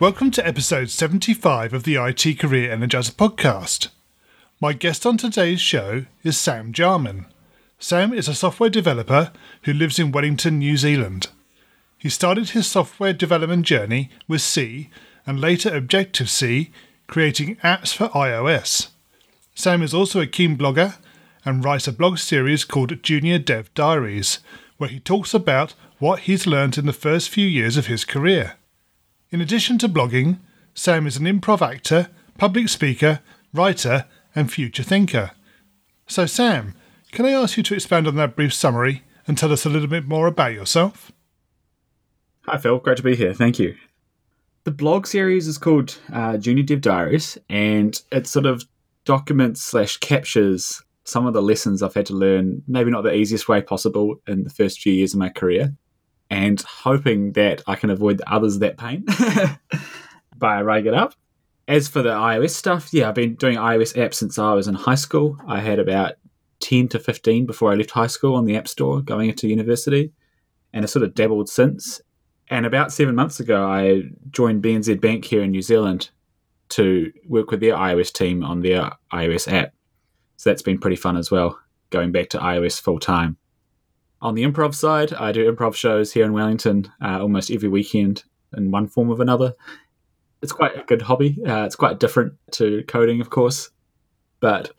Welcome to episode 75 of the IT Career Energizer podcast. My guest on today's show is Sam Jarman. Sam is a software developer who lives in Wellington, New Zealand. He started his software development journey with C and later Objective C, creating apps for iOS. Sam is also a keen blogger and writes a blog series called Junior Dev Diaries, where he talks about what he's learned in the first few years of his career. In addition to blogging, Sam is an improv actor, public speaker, writer, and future thinker. So, Sam, can I ask you to expand on that brief summary and tell us a little bit more about yourself? Hi, Phil. Great to be here. Thank you. The blog series is called uh, Junior Dev Diaries, and it sort of documents slash captures some of the lessons I've had to learn, maybe not the easiest way possible in the first few years of my career, and hoping that I can avoid others that pain by writing it up. As for the iOS stuff, yeah, I've been doing iOS apps since I was in high school. I had about 10 to 15 before I left high school on the App Store going into university, and I sort of dabbled since. And about seven months ago, I joined BNZ Bank here in New Zealand to work with their iOS team on their iOS app. So that's been pretty fun as well, going back to iOS full time. On the improv side, I do improv shows here in Wellington uh, almost every weekend in one form of another. It's quite a good hobby. Uh, it's quite different to coding, of course, but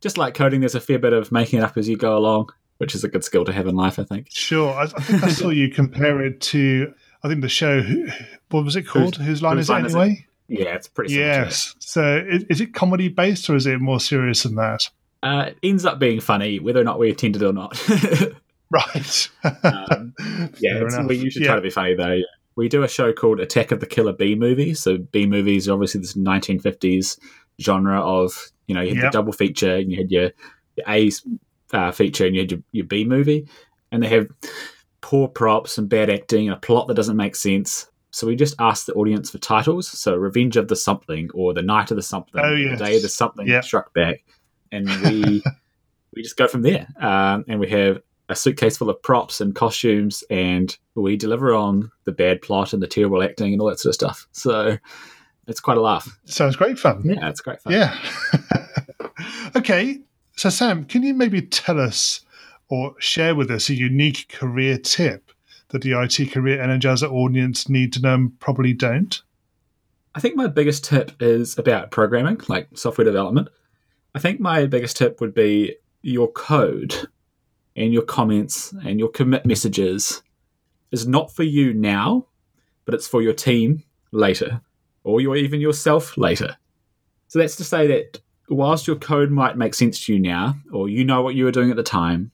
just like coding, there's a fair bit of making it up as you go along, which is a good skill to have in life, I think. Sure. I, I think I saw you compare it to, I think the show, what was it called? Whose, Whose Line Is It Anyway? It? Yeah, it's pretty Yes. So is it comedy based or is it more serious than that? Uh, it ends up being funny, whether or not we intended or not. Right. um, yeah, we usually yeah. try to be funny though. We do a show called Attack of the Killer B movie. So B movies are obviously this 1950s genre of you know you had yep. the double feature and you had your, your A uh, feature and you had your, your B movie, and they have poor props and bad acting and a plot that doesn't make sense. So we just ask the audience for titles. So Revenge of the Something or The Night of the Something, oh, yes. The Day of the Something yep. Struck Back, and we we just go from there. Um, and we have a suitcase full of props and costumes, and we deliver on the bad plot and the terrible acting and all that sort of stuff. So it's quite a laugh. Sounds great fun. Yeah, it's great fun. Yeah. okay, so Sam, can you maybe tell us or share with us a unique career tip that the IT Career Energizer audience need to know and probably don't? I think my biggest tip is about programming, like software development. I think my biggest tip would be your code and your comments and your commit messages is not for you now, but it's for your team later, or your, even yourself later. So that's to say that whilst your code might make sense to you now, or you know what you were doing at the time,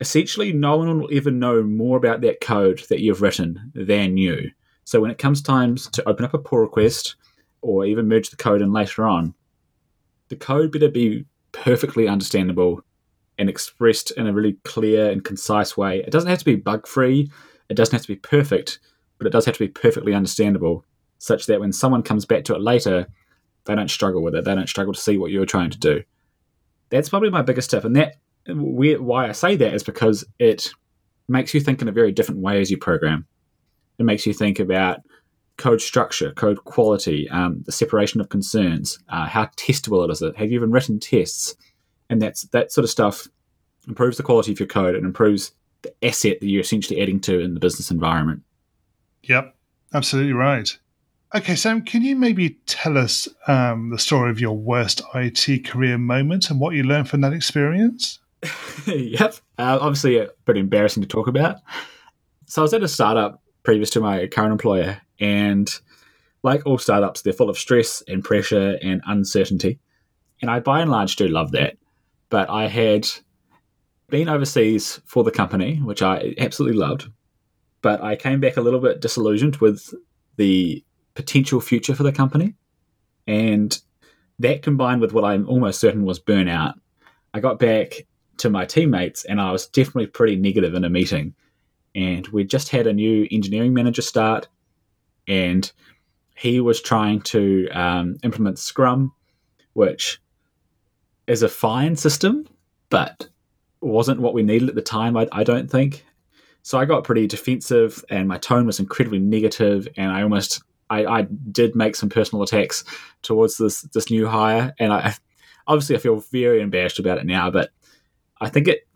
essentially no one will ever know more about that code that you've written than you. So when it comes time to open up a pull request or even merge the code in later on, the code better be perfectly understandable and expressed in a really clear and concise way. It doesn't have to be bug free, it doesn't have to be perfect, but it does have to be perfectly understandable, such that when someone comes back to it later, they don't struggle with it. They don't struggle to see what you were trying to do. That's probably my biggest tip, and that why I say that is because it makes you think in a very different way as you program. It makes you think about code structure, code quality, um, the separation of concerns, uh, how testable it is. Have you even written tests? And that's that sort of stuff improves the quality of your code and improves the asset that you're essentially adding to in the business environment. Yep, absolutely right. Okay, Sam, can you maybe tell us um, the story of your worst IT career moment and what you learned from that experience? yep, uh, obviously a bit embarrassing to talk about. So I was at a startup previous to my current employer, and like all startups, they're full of stress and pressure and uncertainty. And I, by and large, do love that but I had been overseas for the company, which I absolutely loved. But I came back a little bit disillusioned with the potential future for the company. And that combined with what I'm almost certain was burnout, I got back to my teammates and I was definitely pretty negative in a meeting. And we just had a new engineering manager start, and he was trying to um, implement Scrum, which is a fine system, but wasn't what we needed at the time, I, I don't think. So I got pretty defensive and my tone was incredibly negative and I almost I, I did make some personal attacks towards this this new hire and I obviously I feel very embarrassed about it now, but I think it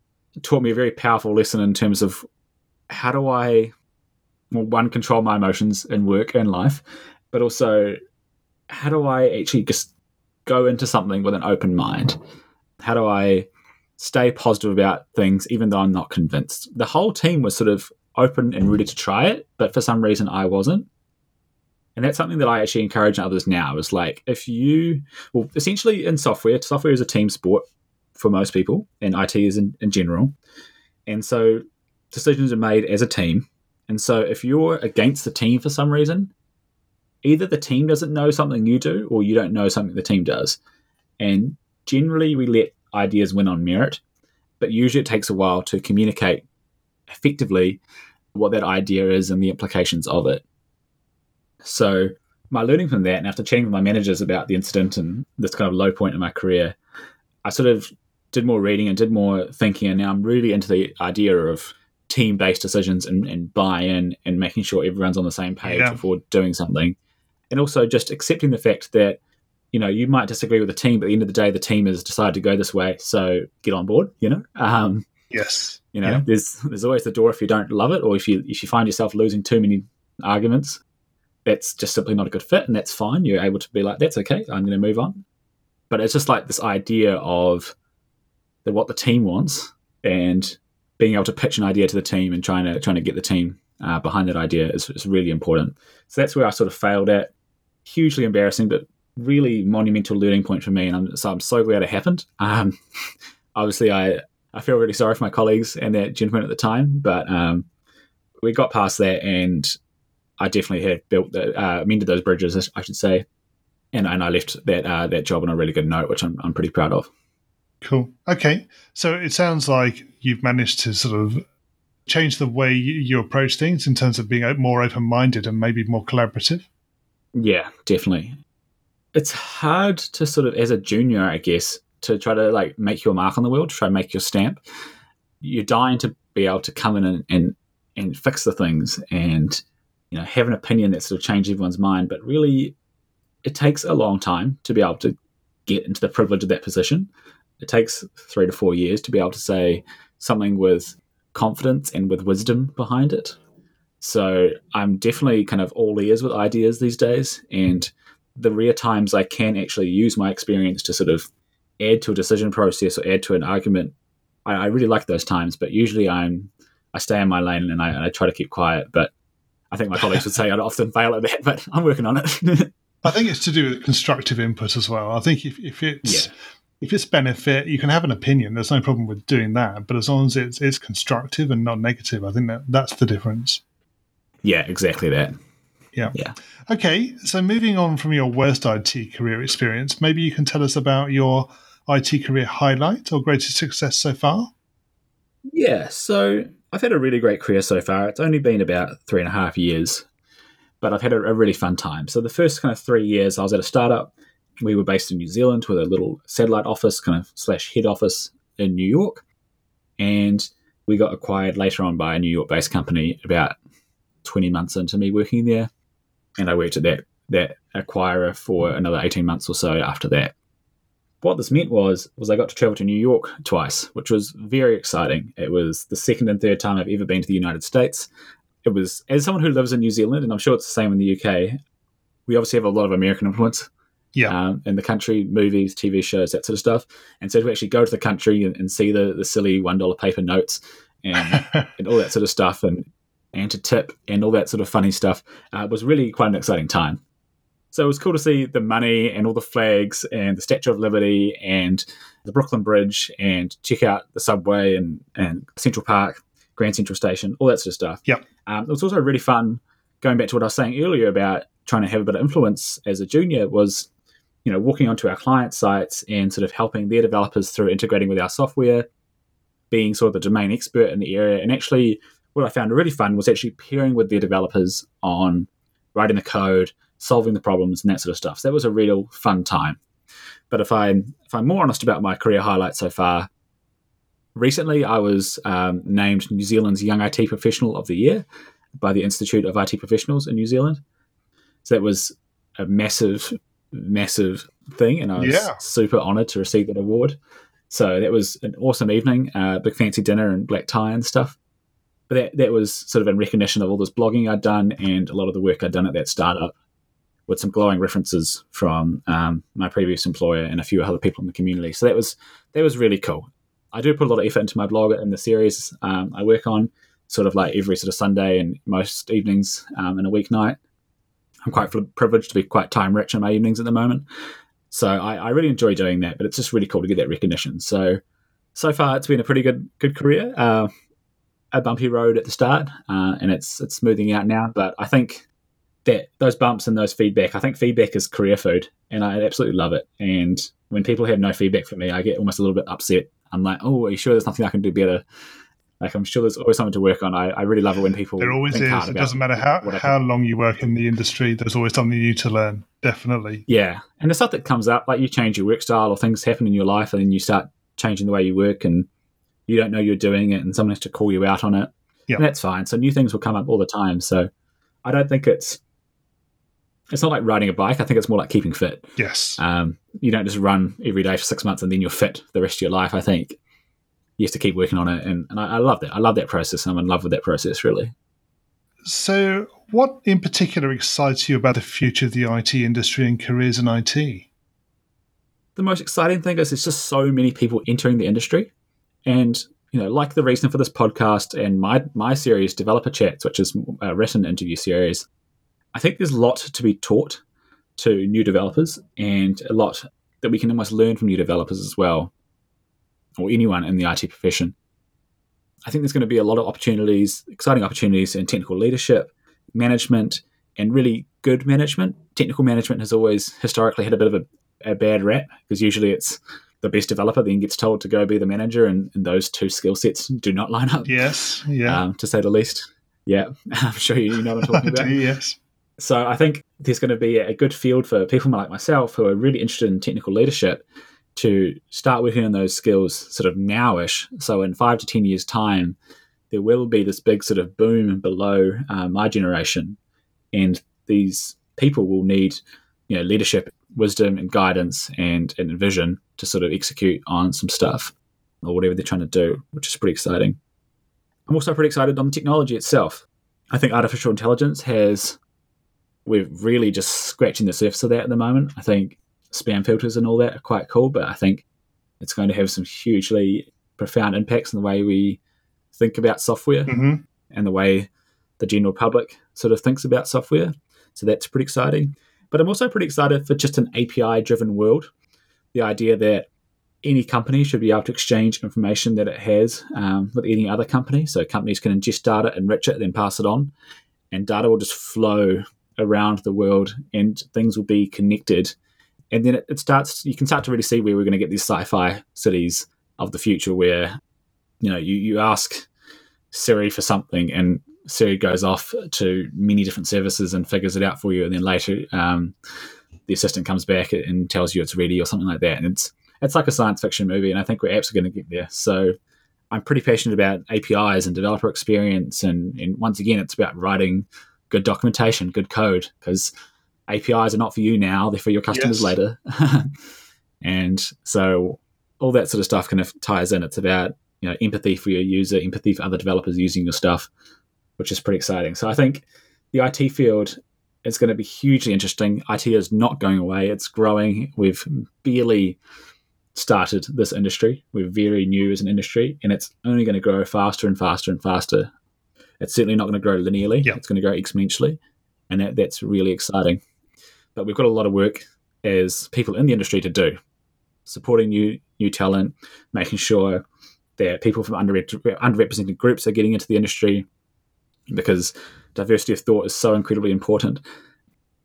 taught me a very powerful lesson in terms of how do I well, one control my emotions in work and life, but also how do I actually just go into something with an open mind? How do I stay positive about things even though I'm not convinced? The whole team was sort of open and ready to try it, but for some reason I wasn't. And that's something that I actually encourage others now is like if you well essentially in software, software is a team sport for most people and IT is in, in general. And so decisions are made as a team. And so if you're against the team for some reason, either the team doesn't know something you do or you don't know something the team does. And generally, we let ideas win on merit, but usually it takes a while to communicate effectively what that idea is and the implications of it. So, my learning from that, and after chatting with my managers about the incident and this kind of low point in my career, I sort of did more reading and did more thinking, and now I'm really into the idea of team based decisions and, and buy in and making sure everyone's on the same page yeah. before doing something and also just accepting the fact that you know you might disagree with the team, but at the end of the day, the team has decided to go this way, so get on board. You know. Um, yes. You know, yeah. there's there's always the door if you don't love it, or if you if you find yourself losing too many arguments, that's just simply not a good fit, and that's fine. You're able to be like, that's okay. I'm going to move on. But it's just like this idea of that what the team wants and being able to pitch an idea to the team and trying to trying to get the team uh, behind that idea is, is really important. So that's where I sort of failed at hugely embarrassing, but really monumental learning point for me. And I'm, so I'm so glad it happened. Um, obviously, I, I feel really sorry for my colleagues and that gentleman at the time, but um, we got past that and I definitely had built the, uh, mended those bridges, I should say. And, and I left that uh, that job on a really good note, which I'm, I'm pretty proud of. Cool. Okay. So it sounds like you've managed to sort of change the way you approach things in terms of being more open minded and maybe more collaborative. Yeah, definitely. It's hard to sort of, as a junior, I guess, to try to like make your mark on the world, try to make your stamp. You're dying to be able to come in and, and, and fix the things and, you know, have an opinion that sort of changes everyone's mind. But really, it takes a long time to be able to get into the privilege of that position. It takes three to four years to be able to say something with confidence and with wisdom behind it. So I'm definitely kind of all ears with ideas these days. And the rare times I can actually use my experience to sort of add to a decision process or add to an argument, I, I really like those times. But usually I'm I stay in my lane and I, and I try to keep quiet. But I think my colleagues would say I'd often fail at that, but I'm working on it. I think it's to do with constructive input as well. I think if, if it's yeah. if it's benefit, you can have an opinion. There's no problem with doing that. But as long as it's it's constructive and not negative, I think that that's the difference. Yeah, exactly that. Yeah. Yeah. Okay, so moving on from your worst IT career experience, maybe you can tell us about your IT career highlight or greatest success so far. Yeah, so I've had a really great career so far. It's only been about three and a half years, but I've had a, a really fun time. So the first kind of three years, I was at a startup. We were based in New Zealand with a little satellite office, kind of slash head office in New York, and we got acquired later on by a New York-based company about 20 months into me working there. And I worked at that, that acquirer for another 18 months or so after that. What this meant was, was I got to travel to New York twice, which was very exciting. It was the second and third time I've ever been to the United States. It was, as someone who lives in New Zealand, and I'm sure it's the same in the UK, we obviously have a lot of American influence yeah. Um, in the country, movies, TV shows, that sort of stuff. And so to actually go to the country and, and see the, the silly $1 paper notes and, and all that sort of stuff and and to tip and all that sort of funny stuff uh, was really quite an exciting time. So it was cool to see the money and all the flags and the Statue of Liberty and the Brooklyn Bridge and check out the subway and, and Central Park, Grand Central Station, all that sort of stuff. Yeah. Um, it was also really fun going back to what I was saying earlier about trying to have a bit of influence as a junior was you know, walking onto our client sites and sort of helping their developers through integrating with our software, being sort of the domain expert in the area. And actually, what I found really fun was actually pairing with their developers on writing the code, solving the problems, and that sort of stuff. So that was a real fun time. But if I'm if I'm more honest about my career highlights so far, recently I was um, named New Zealand's Young IT Professional of the Year by the Institute of IT Professionals in New Zealand. So that was a massive, massive thing, and I was Yeah. super honoured to receive that award. So that was an awesome evening, uh, big fancy dinner and black tie and stuff. But that, that was sort of in recognition of all this blogging I'd done and a lot of the work I'd done at that startup with some glowing references from um, my previous employer and a few other people in the community. So that was that was really cool. I do put a lot of effort into my blog and the series um, I work on, sort of like every sort of Sunday and most evenings um, in a weeknight. I'm quite privileged to be quite time rich in my evenings at the moment. So I, I really enjoy doing that, but it's just really cool to get that recognition. So so far it's been a pretty good good career. Uh, a bumpy road at the start, uh, and it's it's smoothing out now. But I think that those bumps and those feedback, I think feedback is career food, and I absolutely love it. And when people have no feedback from me, I get almost a little bit upset. I'm like, oh, are you sure there's nothing I can do better? Like I'm sure there's always something to work on. I, I really love it when people There always is. It doesn't matter how, how long you work in the industry, there's always something new to learn. Definitely. Yeah, and the stuff that comes up, like you change your work style or things happen in your life, and then you start changing the way you work, and you don't know you're doing it, and someone has to call you out on it. Yeah. That's fine. So new things will come up all the time. So I don't think it's it's not like riding a bike. I think it's more like keeping fit. Yes. Um, you don't just run every day for six months and then you're fit the rest of your life. I think you have to keep working on it, and, and I, I love that. I love that process. and I'm in love with that process. Really. So, what in particular excites you about the future of the IT industry and careers in IT? the most exciting thing is there's just so many people entering the industry and you know like the reason for this podcast and my my series developer chats which is a written interview series i think there's a lot to be taught to new developers and a lot that we can almost learn from new developers as well or anyone in the it profession. I think there's going to be a lot of opportunities exciting opportunities in technical leadership management and really good management. Technical management has always historically had a bit of a a bad rap because usually it's the best developer then gets told to go be the manager, and, and those two skill sets do not line up, Yes. Yeah. um, to say the least. Yeah, I'm sure you know what I'm talking about. yes. So I think there's going to be a good field for people like myself who are really interested in technical leadership to start working on those skills sort of nowish. So in five to ten years' time, there will be this big sort of boom below uh, my generation, and these people will need you know leadership, wisdom, and guidance and and vision to sort of execute on some stuff or whatever they're trying to do, which is pretty exciting. I'm also pretty excited on the technology itself. I think artificial intelligence has we're really just scratching the surface of that at the moment. I think spam filters and all that are quite cool, but I think it's going to have some hugely profound impacts in the way we think about software hmm and the way the general public sort of thinks about software. So that's pretty exciting. But I'm also pretty excited for just an API driven world. The idea that any company should be able to exchange information that it has um, with any other company. So companies can ingest data, enrich it, then pass it on, and data will just flow around the world and things will be connected. And then it, it starts, you can start to really see where we're going to get these sci fi cities of the future where, you know, you, you ask Siri for something and Siri goes off to many different services and figures it out for you. And then later, um, the assistant comes back and tells you it's ready or something like that. And it's, it's like a science fiction movie. And I think we're absolutely going to get there. So I'm pretty passionate about APIs and developer experience. And, and once again, it's about writing good documentation, good code, because APIs are not for you now, they're for your customers Yes. later. and so all that sort of stuff kind of ties in. It's about you know empathy for your user, empathy for other developers using your stuff, which is pretty exciting. So I think the IT field is going to be hugely interesting. IT is not going away; it's growing. We've barely started this industry. We're very new as an industry, and it's only going to grow faster and faster and faster. It's certainly not going to grow linearly. Yeah. It's going to grow exponentially, and that, that's really exciting. But we've got a lot of work as people in the industry to do, supporting new new talent, making sure that people from underrep- underrepresented groups are getting into the industry, because diversity of thought is so incredibly important.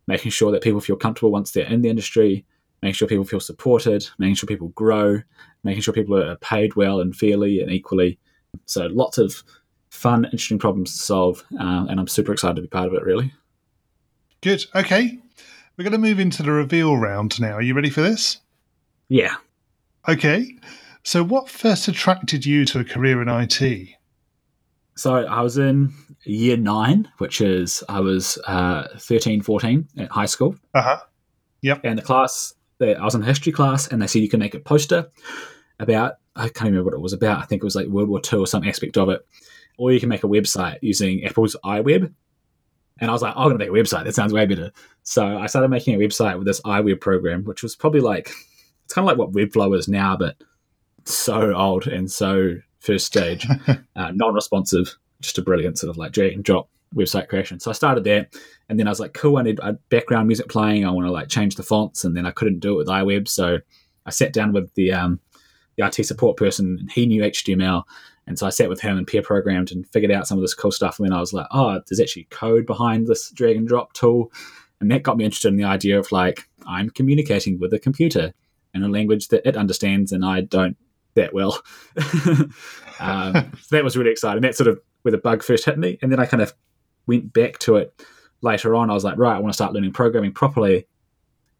Making sure that people feel comfortable once they're in the industry, making sure people feel supported, making sure people grow, making sure people are paid well and fairly and equally. So lots of fun, interesting problems to solve, uh, and I'm super excited to be part of it. Really. Good. Okay, we're going to move into the reveal round now. Are you ready for this? Yeah. Okay. So, what first attracted you to a career in IT? So, I was in year nine, which is I was uh, 13, 14 at high school. Uh huh. Yep. And the class, I was in a history class, and they said you can make a poster about, I can't remember what it was about. I think it was like World War II or some aspect of it. Or you can make a website using Apple's iWeb. And I was like, oh, I'm going to make a website. That sounds way better. So I started making a website with this iWeb program, which was probably like, it's kind of like what Webflow is now, but so old and so first stage, uh, non responsive, just a brilliant sort of like drag and drop website creation. So I started there, and then I was like, cool, I need a background music playing. I want to like change the fonts, and then I couldn't do it with iWeb, so I sat down with the um, the IT support person, and he knew HTML, and so I sat with him and peer programmed and figured out some of this cool stuff. And then I was like, oh, there's actually code behind this drag and drop tool, and that got me interested in the idea of like I'm communicating with a computer in a language that it understands and I don't that well. um, so that was really exciting. That sort of where the bug first hit me, and then I kind of went back to it later on. I was like, right, I want to start learning programming properly.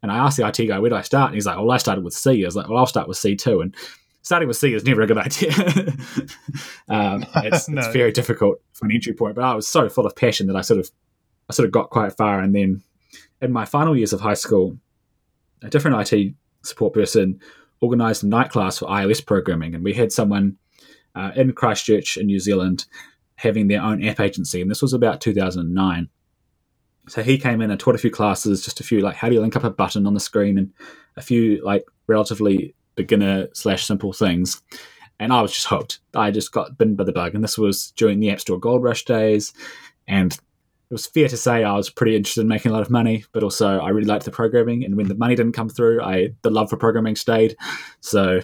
And I asked the IT guy, where do I start? And he's like, well, I started with C. I was like, well, I'll start with C too. And starting with C is never a good idea. um, it's, no. it's, very difficult for an entry point. But I was so full of passion that I sort of, I sort of got quite far. And then in my final years of high school, a different IT support person organised a night class for iOS programming, and we had someone uh, in Christchurch in New Zealand having their own app agency, and this was about 2009. So he came in and taught a few classes, just a few like how do you link up a button on the screen, and a few like relatively beginner slash simple things. And I was just hooked. I just got bitten by the bug, and this was during the App Store Gold Rush days, and it was fair to say I was pretty interested in making a lot of money, but also I really liked the programming. And when the money didn't come through, I the love for programming stayed. So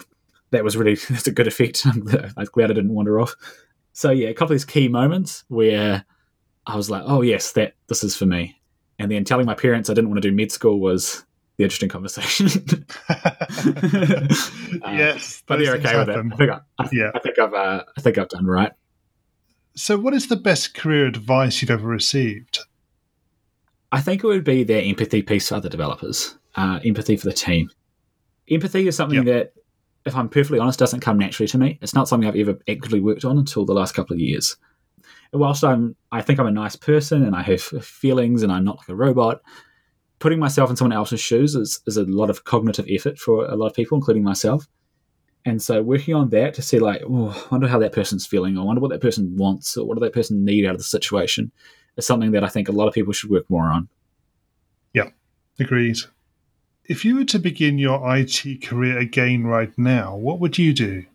that was really that's a good effect. I'm glad I didn't wander off. So yeah, a couple of these key moments where I was like, oh yes, that this is for me. And then telling my parents I didn't want to do med school was the interesting conversation. uh, yes, but they're okay with it. I think, I, yeah. I think I've uh, I think I've done right. So, what is the best career advice you've ever received? I think it would be their empathy piece for other developers, uh, empathy for the team. Empathy is something yep. that, if I'm perfectly honest, doesn't come naturally to me. It's not something I've ever actively worked on until the last couple of years. And whilst I'm, I think I'm a nice person and I have feelings and I'm not like a robot. Putting myself in someone else's shoes is, is a lot of cognitive effort for a lot of people, including myself. And so working on that to see like, oh, I wonder how that person's feeling. I wonder what that person wants or what does that person need out of the situation is something that I think a lot of people should work more on. Yeah, agreed. If you were to begin your IT career again right now, what would you do?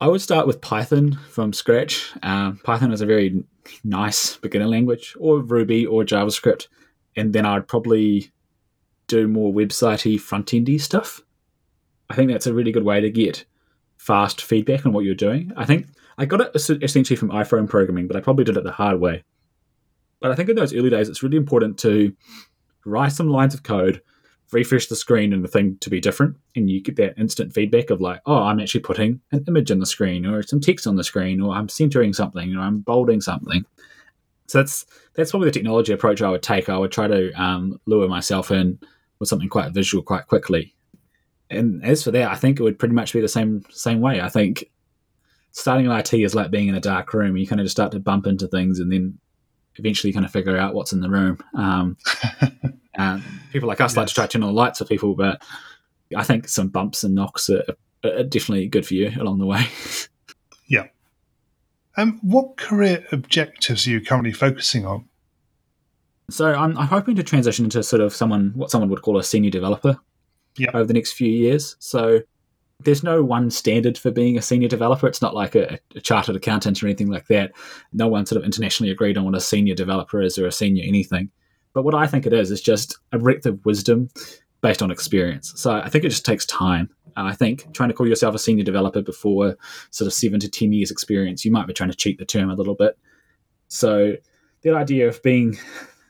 I would start with Python from scratch. Um, Python is a very nice beginner language, or Ruby or JavaScript, and then I'd probably do more websitey front endy stuff. I think that's a really good way to get fast feedback on what you're doing. I think I got it essentially from iPhone programming, but I probably did it the hard way. But I think in those early days, it's really important to write some lines of code, refresh the screen and the thing to be different, and you get that instant feedback of like, oh, I'm actually putting an image on the screen, or some text on the screen, or I'm centering something, or I'm bolding something. So that's that's probably the technology approach I would take. I would try to um, lure myself in with something quite visual quite quickly, and as for that, I think it would pretty much be the same same way. I think starting in IT is like being in a dark room. You kind of just start to bump into things, and then eventually kind of figure out what's in the room. Um, and people like us yes. like to try to turn on the lights for people, but I think some bumps and knocks are, are definitely good for you along the way. yeah. Um, what career objectives are you currently focusing on? So I'm, I'm hoping to transition into sort of someone what someone would call a senior developer yep. over the next few years. So there's no one standard for being a senior developer. It's not like a, a, chartered accountant or anything like that. No one sort of internationally agreed on what a senior developer is or a senior anything. But what I think it is is just a breadth of wisdom based on experience. So I think it just takes time. I think trying to call yourself a senior developer before sort of seven to ten years experience, you might be trying to cheat the term a little bit. So that idea of being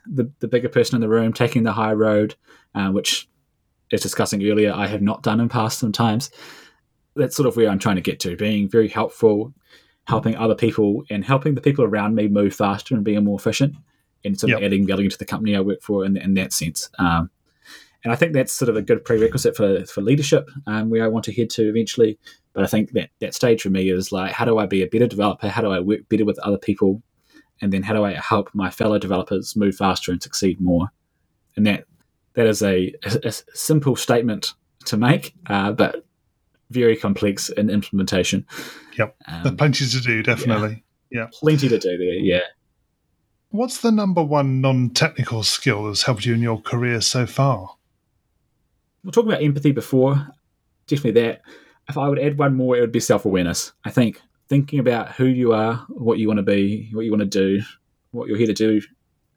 the, the bigger person in the room, taking the high road, uh, which as discussing earlier, I have not done in past sometimes. That's sort of where I'm trying to get to, being very helpful, helping other people and helping the people around me move faster and being more efficient and sort of Yep. adding value to the company I work for in, in that sense. Um, and I think that's sort of a good prerequisite for, for leadership, um, where I want to head to eventually. But I think that that stage for me is like, how do I be a better developer? How do I work better with other people? And then how do I help my fellow developers move faster and succeed more? And that that is a, a, a simple statement to make, uh, but very complex in implementation. Yep. Um, plenty to do, definitely. Yeah. Plenty to do there. Yeah. What's the number one non technical skill that's helped you in your career so far? We're talking about empathy before. Definitely that. If I would add one more, it would be self awareness. I think thinking about who you are, what you want to be, what you want to do, what you're here to do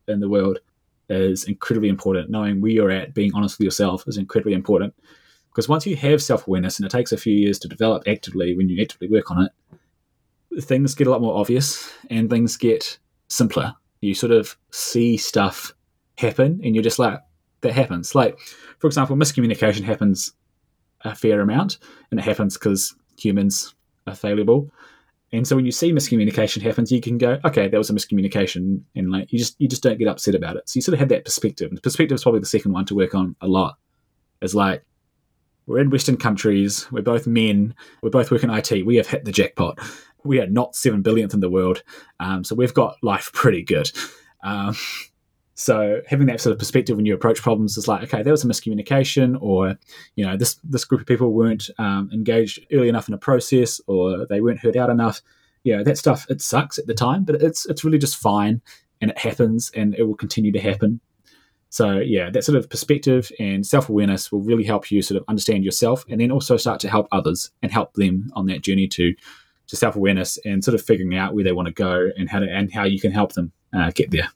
in the world is incredibly important. Knowing where you're at, being honest with yourself is incredibly important. Because once you have self awareness, and it takes a few years to develop actively when you actively work on it, things get a lot more obvious and things get simpler. You sort of see stuff happen and you're just like, that happens. Like, for example, miscommunication happens a fair amount, and it happens because humans are fallible. And so when you see miscommunication happens, you can go, okay, that was a miscommunication, and like you just you just don't get upset about it. So you sort of have that perspective. And perspective is probably the second one to work on a lot. Is like we're in Western countries, we're both men, we're both working IT, we have hit the jackpot. We are not seven billionth in the world, um, so we've got life pretty good. Um, so having that sort of perspective when you approach problems is like, okay, there was a miscommunication, or you know, this this group of people weren't um, engaged early enough in a process, or they weren't heard out enough. You know, that stuff it sucks at the time, but it's it's really just fine, and it happens, and it will continue to happen. So yeah, that sort of perspective and self awareness will really help you sort of understand yourself, and then also start to help others and help them on that journey to to self awareness and sort of figuring out where they want to go and how to and how you can help them uh, get there.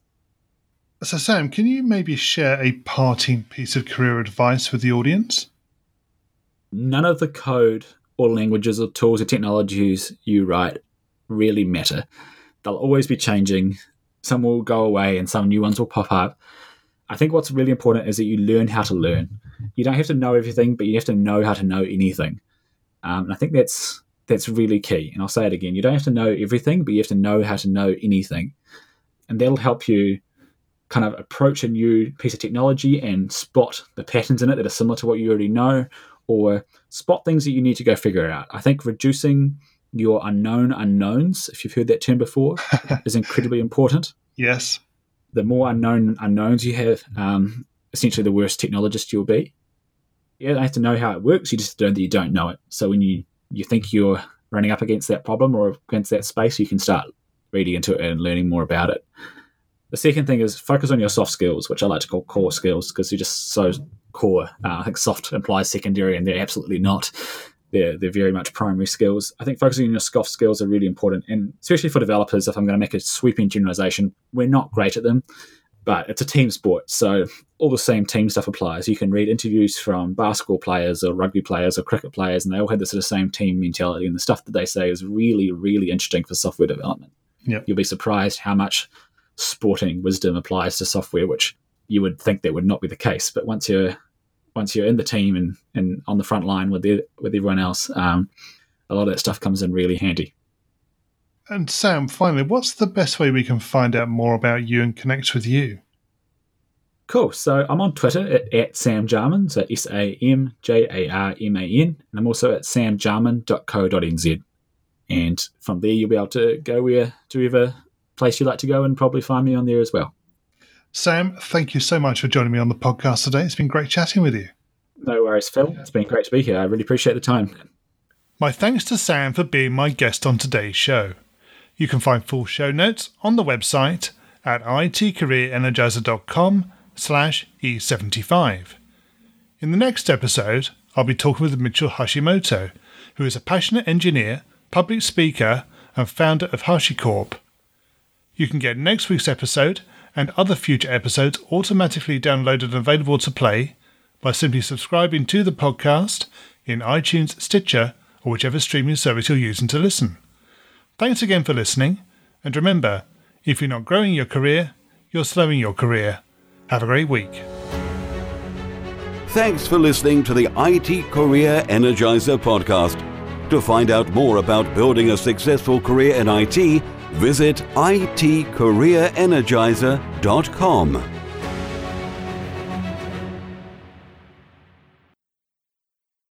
So, Sam, can you maybe share a parting piece of career advice with the audience? none of the code or languages or tools or technologies you write really matter. They'll always be changing. Some will go away and some new ones will pop up. I think what's really important is that you learn how to learn. You don't have to know everything, but you have to know how to know anything. Um, and I think that's that's really key. And I'll say it again: you don't have to know everything, but you have to know how to know anything, and that'll help you kind of approach a new piece of technology and spot the patterns in it that are similar to what you already know, or spot things that you need to go figure out. I think reducing your unknown unknowns, if you've heard that term before, is incredibly important. Yes. The more unknown unknowns you have, um, essentially the worse technologist you'll be. You don't have to know how it works, you just don't know that you don't know it. So when you, you think you're running up against that problem or against that space, you can start reading into it and learning more about it. The second thing is focus on your soft skills, which I like to call core skills because they're just so core. Uh, I think soft implies secondary, and they're absolutely not. They're, they're very much primary skills. I think focusing on your soft skills are really important, and especially for developers. If I'm going to make a sweeping generalization, we're not great at them, but it's a team sport, so all the same team stuff applies. You can read interviews from basketball players or rugby players or cricket players, and they all have the sort of same team mentality, and the stuff that they say is really, really interesting for software development. Yep. You'll be surprised how much sporting wisdom applies to software, which you would think that would not be the case. But once you're once you're in the team and, and on the front line with the, with everyone else, um, a lot of that stuff comes in really handy. And Sam, finally, what's the best way we can find out more about you and connect with you? Cool. So I'm on Twitter at, at Sam Jarman, so S A M J A R M A N, and I'm also at samjarman.co.nz. And from there, you'll be able to go where to whatever place you like to go and probably find me on there as well. Sam, thank you so much for joining me on the podcast today. It's been great chatting with you. No worries, Phil. It's been great to be here. I really appreciate the time. My thanks to Sam for being my guest on today's show. You can find full show notes on the website at itcareerenergizer.com slash e75. In the next episode, I'll be talking with Mitchell Hashimoto, who is a passionate engineer, public speaker, and founder of HashiCorp. You can get next week's episode and other future episodes automatically downloaded and available to play by simply subscribing to the podcast in iTunes, Stitcher, or whichever streaming service you're using to listen. Thanks again for listening, and remember, if you're not growing your career, you're slowing your career. Have a great week. Thanks for listening to the IT Career Energizer podcast. To find out more about building a successful career in IT, visit itcareerenergizer.com.